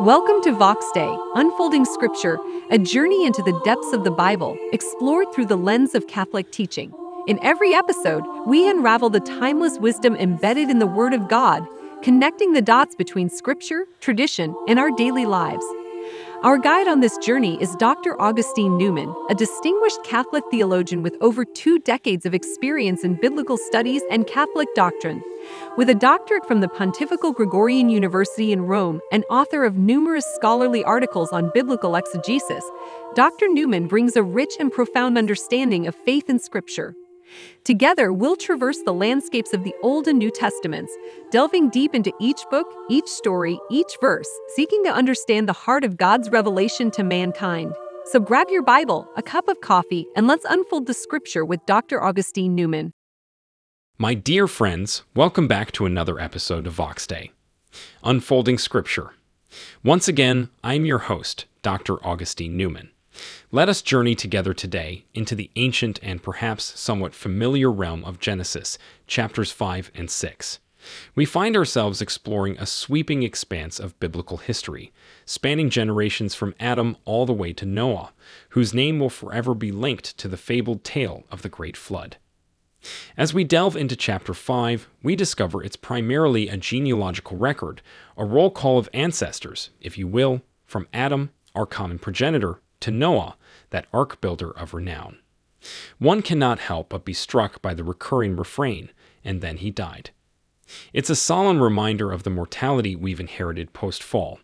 Welcome to Vox Dei, Unfolding Scripture, a journey into the depths of the Bible, explored through the lens of Catholic teaching. In every episode, we unravel the timeless wisdom embedded in the Word of God, connecting the dots between Scripture, tradition, and our daily lives. Our guide on this journey is Dr. Augustine Newman, a distinguished Catholic theologian with over two decades of experience in biblical studies and Catholic doctrine. With a doctorate from the Pontifical Gregorian University in Rome and author of numerous scholarly articles on biblical exegesis, Dr. Newman brings a rich and profound understanding of faith and Scripture. Together, we'll traverse the landscapes of the Old and New Testaments, delving deep into each book, each story, each verse, seeking to understand the heart of God's revelation to mankind. So grab your Bible, a cup of coffee, and let's unfold the scripture with Dr. Augustine Newman. My dear friends, welcome back to another episode of Vox Dei, Unfolding Scripture. Once again, I'm your host, Dr. Augustine Newman. Let us journey together today into the ancient and perhaps somewhat familiar realm of Genesis, chapters 5 and 6. We find ourselves exploring a sweeping expanse of biblical history, spanning generations from Adam all the way to Noah, whose name will forever be linked to the fabled tale of the Great Flood. As we delve into chapter 5, we discover it's primarily a genealogical record, a roll call of ancestors, if you will, from Adam, our common progenitor, to Noah, that ark builder of renown. One cannot help but be struck by the recurring refrain, and then he died. It's a solemn reminder of the mortality we've inherited post fall.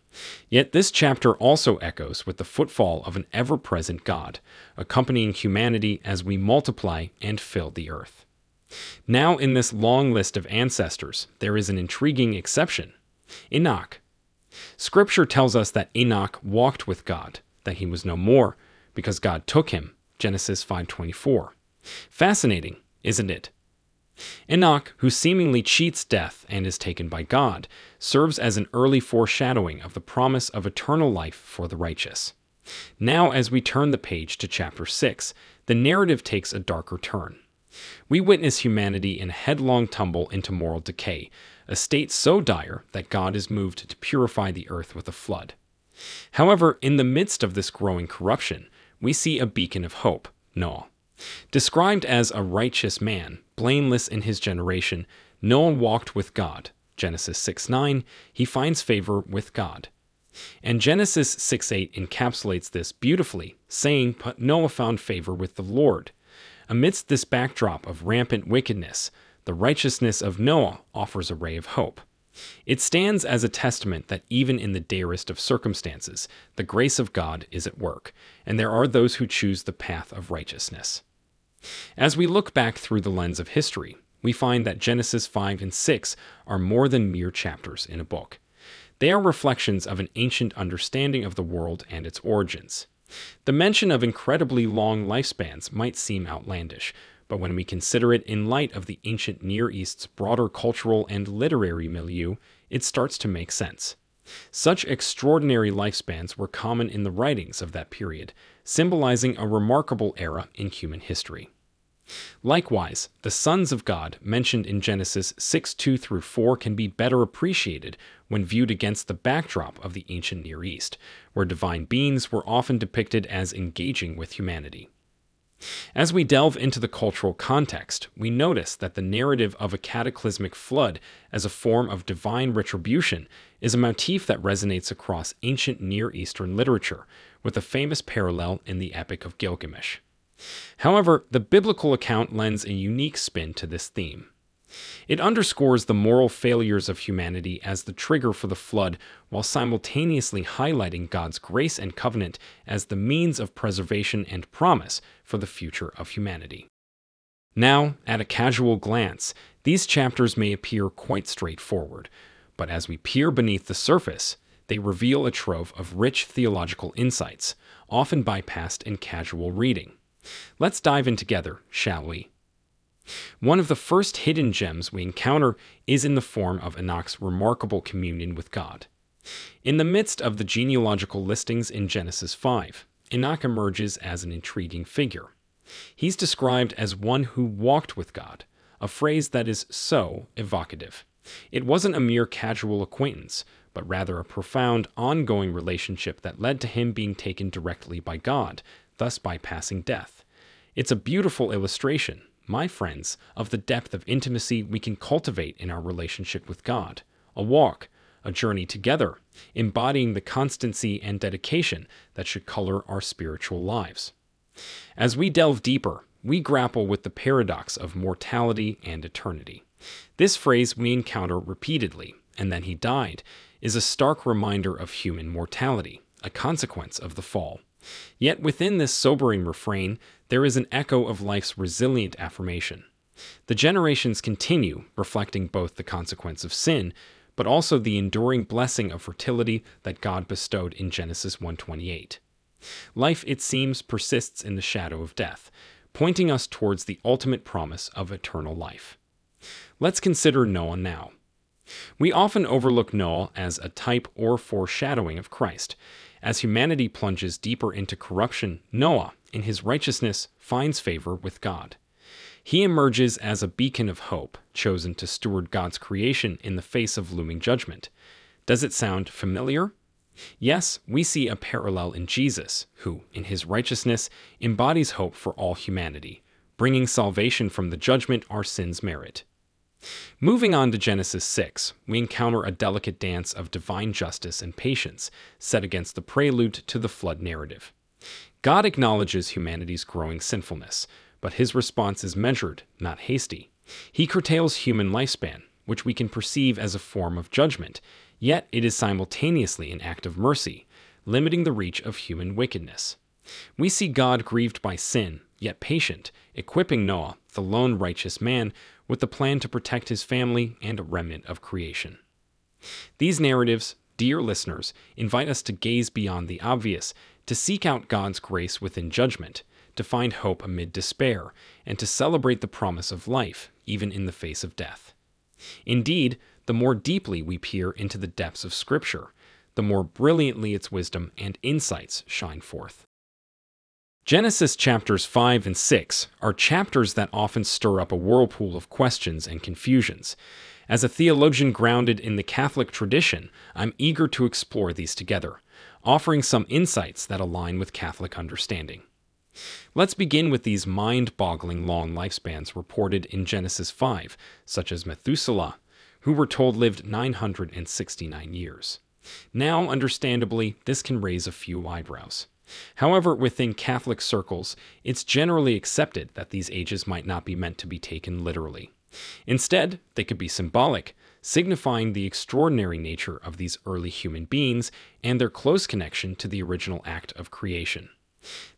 Yet this chapter also echoes with the footfall of an ever present God, accompanying humanity as we multiply and fill the earth. Now, in this long list of ancestors, there is an intriguing exception Enoch. Scripture tells us that Enoch walked with God, that he was no more because God took him. Genesis 5:24. Fascinating, isn't it? Enoch, who seemingly cheats death and is taken by God, serves as an early foreshadowing of the promise of eternal life for the righteous. Now, as we turn the page to chapter 6, the narrative takes a darker turn. We witness humanity in headlong tumble into moral decay, a state so dire that God is moved to purify the earth with a flood. However, in the midst of this growing corruption, we see a beacon of hope, Noah. Described as a righteous man, blameless in his generation, Noah walked with God. Genesis 6 9, he finds favor with God. And Genesis 6 8 encapsulates this beautifully, saying, But Noah found favor with the Lord. Amidst this backdrop of rampant wickedness, the righteousness of Noah offers a ray of hope. It stands as a testament that even in the direst of circumstances, the grace of God is at work, and there are those who choose the path of righteousness. As we look back through the lens of history, we find that Genesis 5 and 6 are more than mere chapters in a book. They are reflections of an ancient understanding of the world and its origins. The mention of incredibly long lifespans might seem outlandish, but when we consider it in light of the ancient Near East's broader cultural and literary milieu, it starts to make sense. Such extraordinary lifespans were common in the writings of that period, symbolizing a remarkable era in human history. Likewise, the sons of God mentioned in Genesis 6 2 through 4 can be better appreciated when viewed against the backdrop of the ancient Near East, where divine beings were often depicted as engaging with humanity. As we delve into the cultural context, we notice that the narrative of a cataclysmic flood as a form of divine retribution is a motif that resonates across ancient Near Eastern literature, with a famous parallel in the Epic of Gilgamesh. However, the biblical account lends a unique spin to this theme. It underscores the moral failures of humanity as the trigger for the flood, while simultaneously highlighting God's grace and covenant as the means of preservation and promise for the future of humanity. Now, at a casual glance, these chapters may appear quite straightforward, but as we peer beneath the surface, they reveal a trove of rich theological insights, often bypassed in casual reading. Let's dive in together, shall we? One of the first hidden gems we encounter is in the form of Enoch's remarkable communion with God. In the midst of the genealogical listings in Genesis 5, Enoch emerges as an intriguing figure. He's described as one who walked with God, a phrase that is so evocative. It wasn't a mere casual acquaintance, but rather a profound, ongoing relationship that led to him being taken directly by God, thus bypassing death. It's a beautiful illustration, my friends, of the depth of intimacy we can cultivate in our relationship with God. A walk, a journey together, embodying the constancy and dedication that should color our spiritual lives. As we delve deeper, we grapple with the paradox of mortality and eternity. This phrase we encounter repeatedly, and then he died, is a stark reminder of human mortality, a consequence of the fall. Yet within this sobering refrain, there is an echo of life's resilient affirmation. The generations continue, reflecting both the consequence of sin, but also the enduring blessing of fertility that God bestowed in Genesis 1:28. Life, it seems, persists in the shadow of death, pointing us towards the ultimate promise of eternal life. Let's consider Noah now. We often overlook Noah as a type or foreshadowing of Christ. As humanity plunges deeper into corruption, Noah, in his righteousness, finds favor with God. He emerges as a beacon of hope, chosen to steward God's creation in the face of looming judgment. Does it sound familiar? Yes, we see a parallel in Jesus, who, in his righteousness, embodies hope for all humanity, bringing salvation from the judgment our sins merit. Moving on to Genesis 6, we encounter a delicate dance of divine justice and patience set against the prelude to the flood narrative. God acknowledges humanity's growing sinfulness, but his response is measured, not hasty. He curtails human lifespan, which we can perceive as a form of judgment, yet it is simultaneously an act of mercy, limiting the reach of human wickedness. We see God grieved by sin, yet patient, equipping Noah, the lone righteous man, with the plan to protect his family and a remnant of creation. These narratives, dear listeners, invite us to gaze beyond the obvious, to seek out God's grace within judgment, to find hope amid despair, and to celebrate the promise of life, even in the face of death. Indeed, the more deeply we peer into the depths of Scripture, the more brilliantly its wisdom and insights shine forth. Genesis chapters 5 and 6 are chapters that often stir up a whirlpool of questions and confusions. As a theologian grounded in the Catholic tradition, I'm eager to explore these together, offering some insights that align with Catholic understanding. Let's begin with these mind boggling long lifespans reported in Genesis 5, such as Methuselah, who we're told lived 969 years. Now, understandably, this can raise a few eyebrows. However, within Catholic circles, it's generally accepted that these ages might not be meant to be taken literally. Instead, they could be symbolic, signifying the extraordinary nature of these early human beings and their close connection to the original act of creation.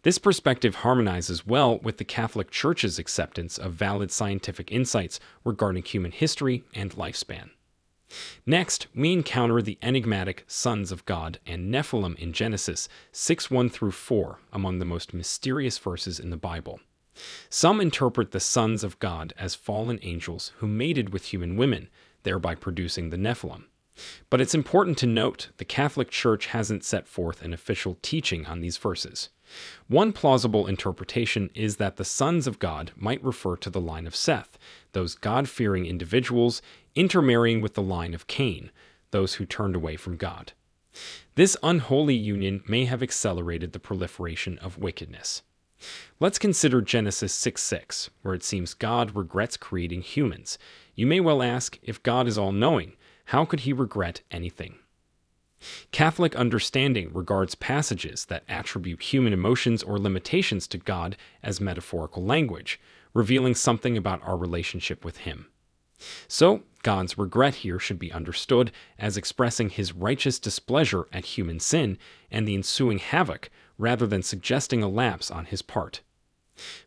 This perspective harmonizes well with the Catholic Church's acceptance of valid scientific insights regarding human history and lifespan. Next, we encounter the enigmatic sons of God and Nephilim in Genesis 6 1 through 4, among the most mysterious verses in the Bible. Some interpret the sons of God as fallen angels who mated with human women, thereby producing the Nephilim. But it's important to note the Catholic Church hasn't set forth an official teaching on these verses. One plausible interpretation is that the sons of God might refer to the line of Seth, those God fearing individuals intermarrying with the line of Cain, those who turned away from God. This unholy union may have accelerated the proliferation of wickedness. Let's consider Genesis 6 6, where it seems God regrets creating humans. You may well ask if God is all knowing, how could he regret anything? Catholic understanding regards passages that attribute human emotions or limitations to God as metaphorical language, revealing something about our relationship with Him. So, God's regret here should be understood as expressing his righteous displeasure at human sin and the ensuing havoc, rather than suggesting a lapse on his part.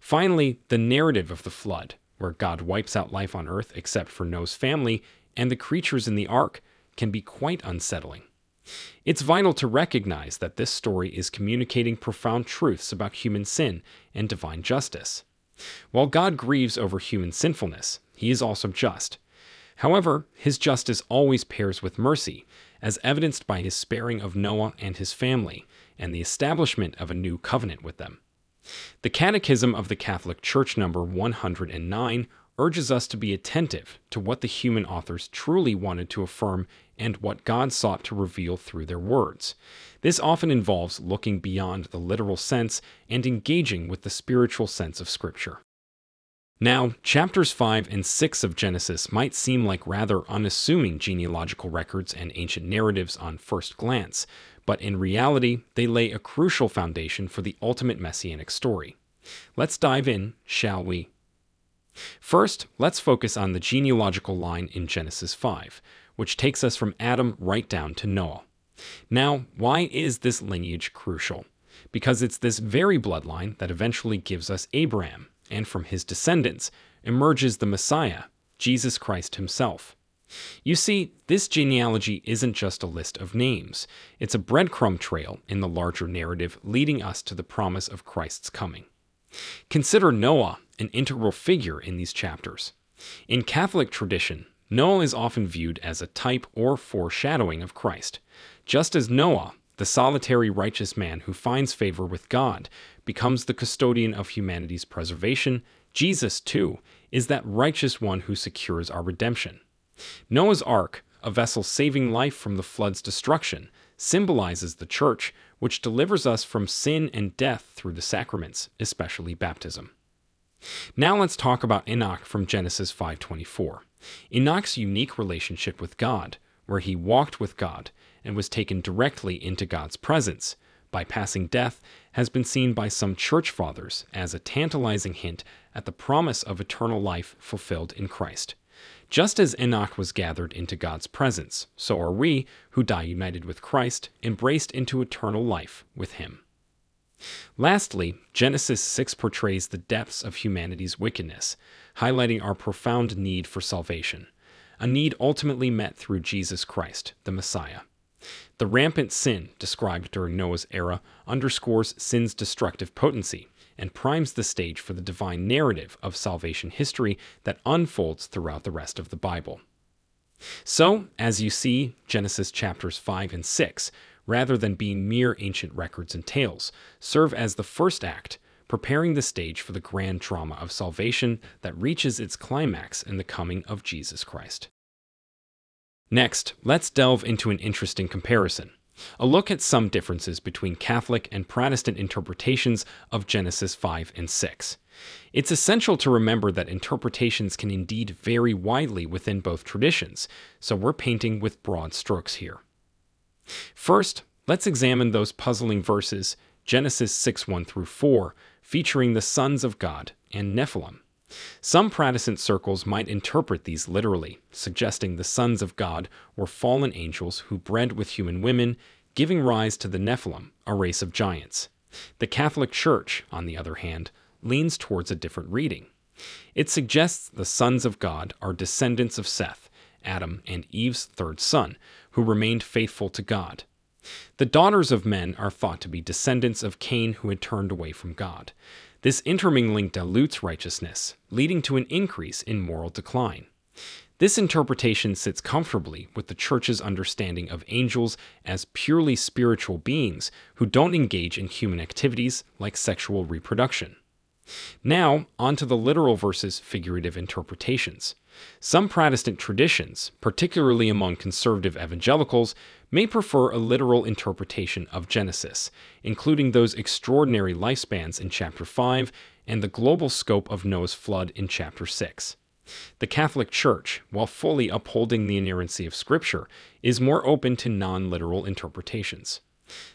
Finally, the narrative of the flood, where God wipes out life on earth except for Noah's family and the creatures in the ark, can be quite unsettling. It's vital to recognize that this story is communicating profound truths about human sin and divine justice. While God grieves over human sinfulness, he is also just. However, his justice always pairs with mercy, as evidenced by his sparing of Noah and his family, and the establishment of a new covenant with them. The Catechism of the Catholic Church, number 109, urges us to be attentive to what the human authors truly wanted to affirm and what God sought to reveal through their words. This often involves looking beyond the literal sense and engaging with the spiritual sense of Scripture. Now, chapters 5 and 6 of Genesis might seem like rather unassuming genealogical records and ancient narratives on first glance, but in reality, they lay a crucial foundation for the ultimate messianic story. Let's dive in, shall we? First, let's focus on the genealogical line in Genesis 5, which takes us from Adam right down to Noah. Now, why is this lineage crucial? Because it's this very bloodline that eventually gives us Abraham, and from his descendants emerges the Messiah, Jesus Christ himself. You see, this genealogy isn't just a list of names, it's a breadcrumb trail in the larger narrative leading us to the promise of Christ's coming. Consider Noah an integral figure in these chapters. In Catholic tradition, Noah is often viewed as a type or foreshadowing of Christ. Just as Noah, the solitary righteous man who finds favor with God, becomes the custodian of humanity's preservation, Jesus, too, is that righteous one who secures our redemption. Noah's Ark, a vessel saving life from the flood's destruction, symbolizes the church, which delivers us from sin and death through the sacraments, especially baptism. Now let's talk about Enoch from Genesis 5:24. Enoch's unique relationship with God, where he walked with God and was taken directly into God's presence, bypassing death, has been seen by some church fathers as a tantalizing hint at the promise of eternal life fulfilled in Christ. Just as Enoch was gathered into God's presence, so are we, who die united with Christ, embraced into eternal life with Him. Lastly, Genesis 6 portrays the depths of humanity's wickedness, highlighting our profound need for salvation, a need ultimately met through Jesus Christ, the Messiah. The rampant sin described during Noah's era underscores sin's destructive potency and primes the stage for the divine narrative of salvation history that unfolds throughout the rest of the Bible. So, as you see, Genesis chapters 5 and 6, rather than being mere ancient records and tales, serve as the first act, preparing the stage for the grand drama of salvation that reaches its climax in the coming of Jesus Christ. Next, let's delve into an interesting comparison a look at some differences between Catholic and Protestant interpretations of Genesis 5 and 6. It's essential to remember that interpretations can indeed vary widely within both traditions, so we're painting with broad strokes here. First, let's examine those puzzling verses, Genesis 6 1 through 4, featuring the sons of God and Nephilim. Some Protestant circles might interpret these literally, suggesting the sons of God were fallen angels who bred with human women, giving rise to the Nephilim, a race of giants. The Catholic Church, on the other hand, leans towards a different reading. It suggests the sons of God are descendants of Seth, Adam and Eve's third son, who remained faithful to God. The daughters of men are thought to be descendants of Cain who had turned away from God. This intermingling dilutes righteousness, leading to an increase in moral decline. This interpretation sits comfortably with the Church's understanding of angels as purely spiritual beings who don't engage in human activities like sexual reproduction. Now, on to the literal versus figurative interpretations. Some Protestant traditions, particularly among conservative evangelicals, may prefer a literal interpretation of Genesis, including those extraordinary lifespans in chapter 5 and the global scope of Noah's flood in chapter 6. The Catholic Church, while fully upholding the inerrancy of Scripture, is more open to non literal interpretations.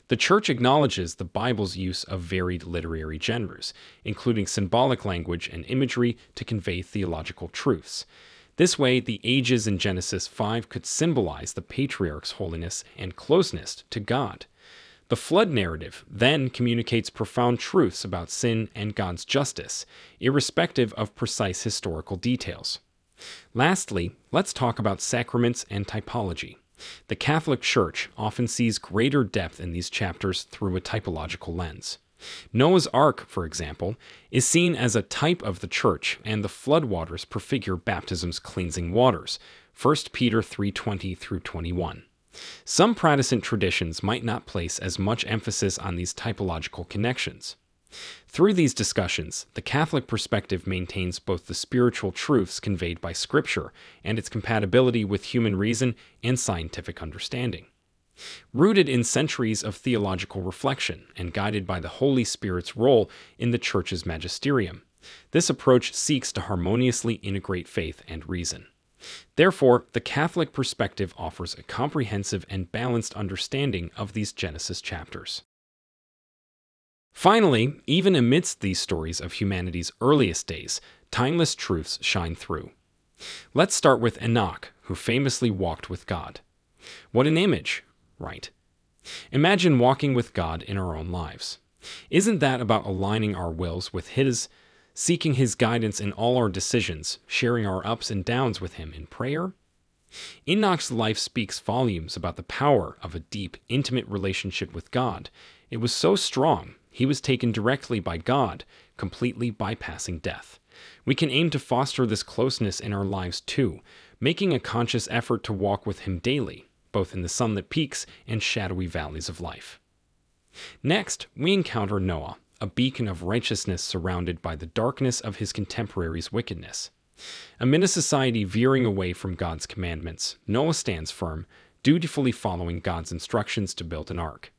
The Church acknowledges the Bible's use of varied literary genres, including symbolic language and imagery to convey theological truths. This way, the ages in Genesis 5 could symbolize the patriarch's holiness and closeness to God. The flood narrative then communicates profound truths about sin and God's justice, irrespective of precise historical details. Lastly, let's talk about sacraments and typology. The Catholic Church often sees greater depth in these chapters through a typological lens. Noah's Ark, for example, is seen as a type of the church, and the floodwaters prefigure baptism's cleansing waters. 1 Peter 3:20 through 21. Some Protestant traditions might not place as much emphasis on these typological connections. Through these discussions, the Catholic perspective maintains both the spiritual truths conveyed by Scripture and its compatibility with human reason and scientific understanding. Rooted in centuries of theological reflection and guided by the Holy Spirit's role in the Church's magisterium, this approach seeks to harmoniously integrate faith and reason. Therefore, the Catholic perspective offers a comprehensive and balanced understanding of these Genesis chapters. Finally, even amidst these stories of humanity's earliest days, timeless truths shine through. Let's start with Enoch, who famously walked with God. What an image, right? Imagine walking with God in our own lives. Isn't that about aligning our wills with His, seeking His guidance in all our decisions, sharing our ups and downs with Him in prayer? Enoch's life speaks volumes about the power of a deep, intimate relationship with God. It was so strong he was taken directly by God, completely bypassing death. We can aim to foster this closeness in our lives too, making a conscious effort to walk with Him daily, both in the sunlit peaks and shadowy valleys of life. Next, we encounter Noah, a beacon of righteousness surrounded by the darkness of his contemporaries' wickedness. Amid a society veering away from God's commandments, Noah stands firm, dutifully following God's instructions to build an ark.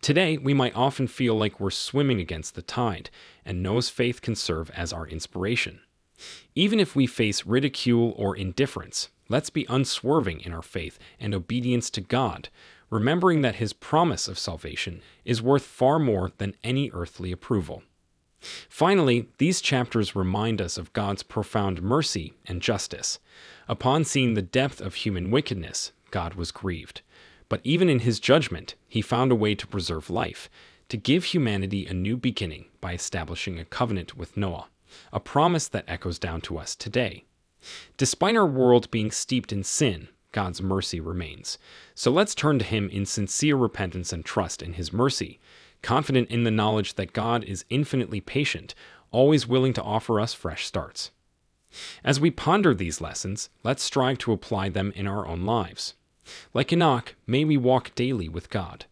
Today, we might often feel like we're swimming against the tide, and Noah's faith can serve as our inspiration. Even if we face ridicule or indifference, let's be unswerving in our faith and obedience to God, remembering that His promise of salvation is worth far more than any earthly approval. Finally, these chapters remind us of God's profound mercy and justice. Upon seeing the depth of human wickedness, God was grieved. But even in his judgment, he found a way to preserve life, to give humanity a new beginning by establishing a covenant with Noah, a promise that echoes down to us today. Despite our world being steeped in sin, God's mercy remains. So let's turn to Him in sincere repentance and trust in His mercy, confident in the knowledge that God is infinitely patient, always willing to offer us fresh starts. As we ponder these lessons, let's strive to apply them in our own lives. Like Enoch, may we walk daily with God.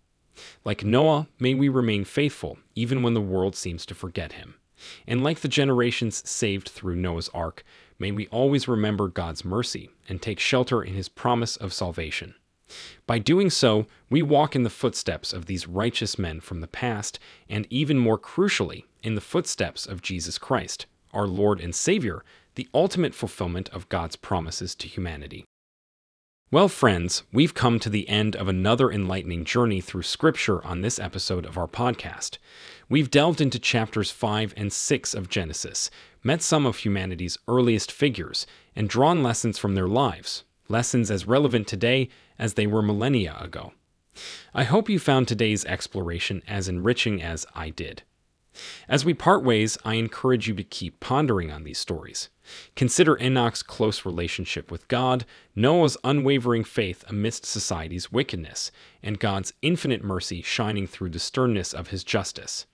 Like Noah, may we remain faithful even when the world seems to forget him. And like the generations saved through Noah's ark, may we always remember God's mercy and take shelter in his promise of salvation. By doing so, we walk in the footsteps of these righteous men from the past, and even more crucially, in the footsteps of Jesus Christ, our Lord and Savior, the ultimate fulfillment of God's promises to humanity. Well, friends, we've come to the end of another enlightening journey through Scripture on this episode of our podcast. We've delved into chapters 5 and 6 of Genesis, met some of humanity's earliest figures, and drawn lessons from their lives, lessons as relevant today as they were millennia ago. I hope you found today's exploration as enriching as I did. As we part ways, I encourage you to keep pondering on these stories. Consider Enoch's close relationship with God, Noah's unwavering faith amidst society's wickedness, and God's infinite mercy shining through the sternness of his justice.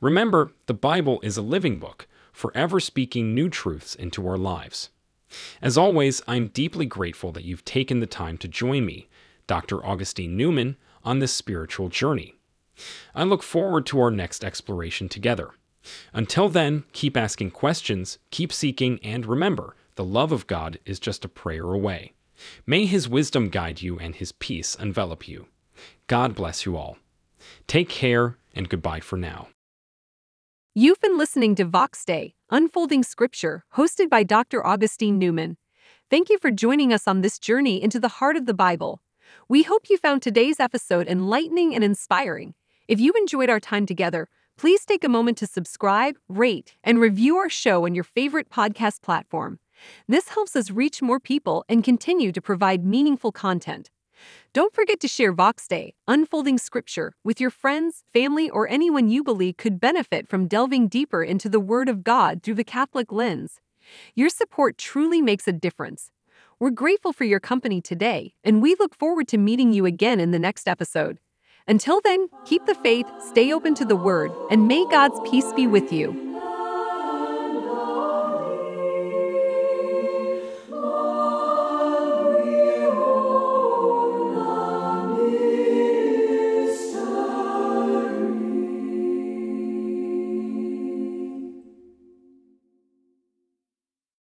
Remember, the Bible is a living book, forever speaking new truths into our lives. As always, I'm deeply grateful that you've taken the time to join me, Dr. Augustine Newman, on this spiritual journey. I look forward to our next exploration together. Until then, keep asking questions, keep seeking, and remember the love of God is just a prayer away. May His wisdom guide you and His peace envelop you. God bless you all. Take care and goodbye for now. You've been listening to Vox Dei, Unfolding Scripture, hosted by Dr. Augustine Newman. Thank you for joining us on this journey into the heart of the Bible. We hope you found today's episode enlightening and inspiring. If you enjoyed our time together, please take a moment to subscribe, rate, and review our show on your favorite podcast platform. This helps us reach more people and continue to provide meaningful content. Don't forget to share Vox Dei, Unfolding Scripture, with your friends, family, or anyone you believe could benefit from delving deeper into the Word of God through the Catholic lens. Your support truly makes a difference. We're grateful for your company today, and we look forward to meeting you again in the next episode. Until then, keep the faith, stay open to the word, and may God's peace be with you.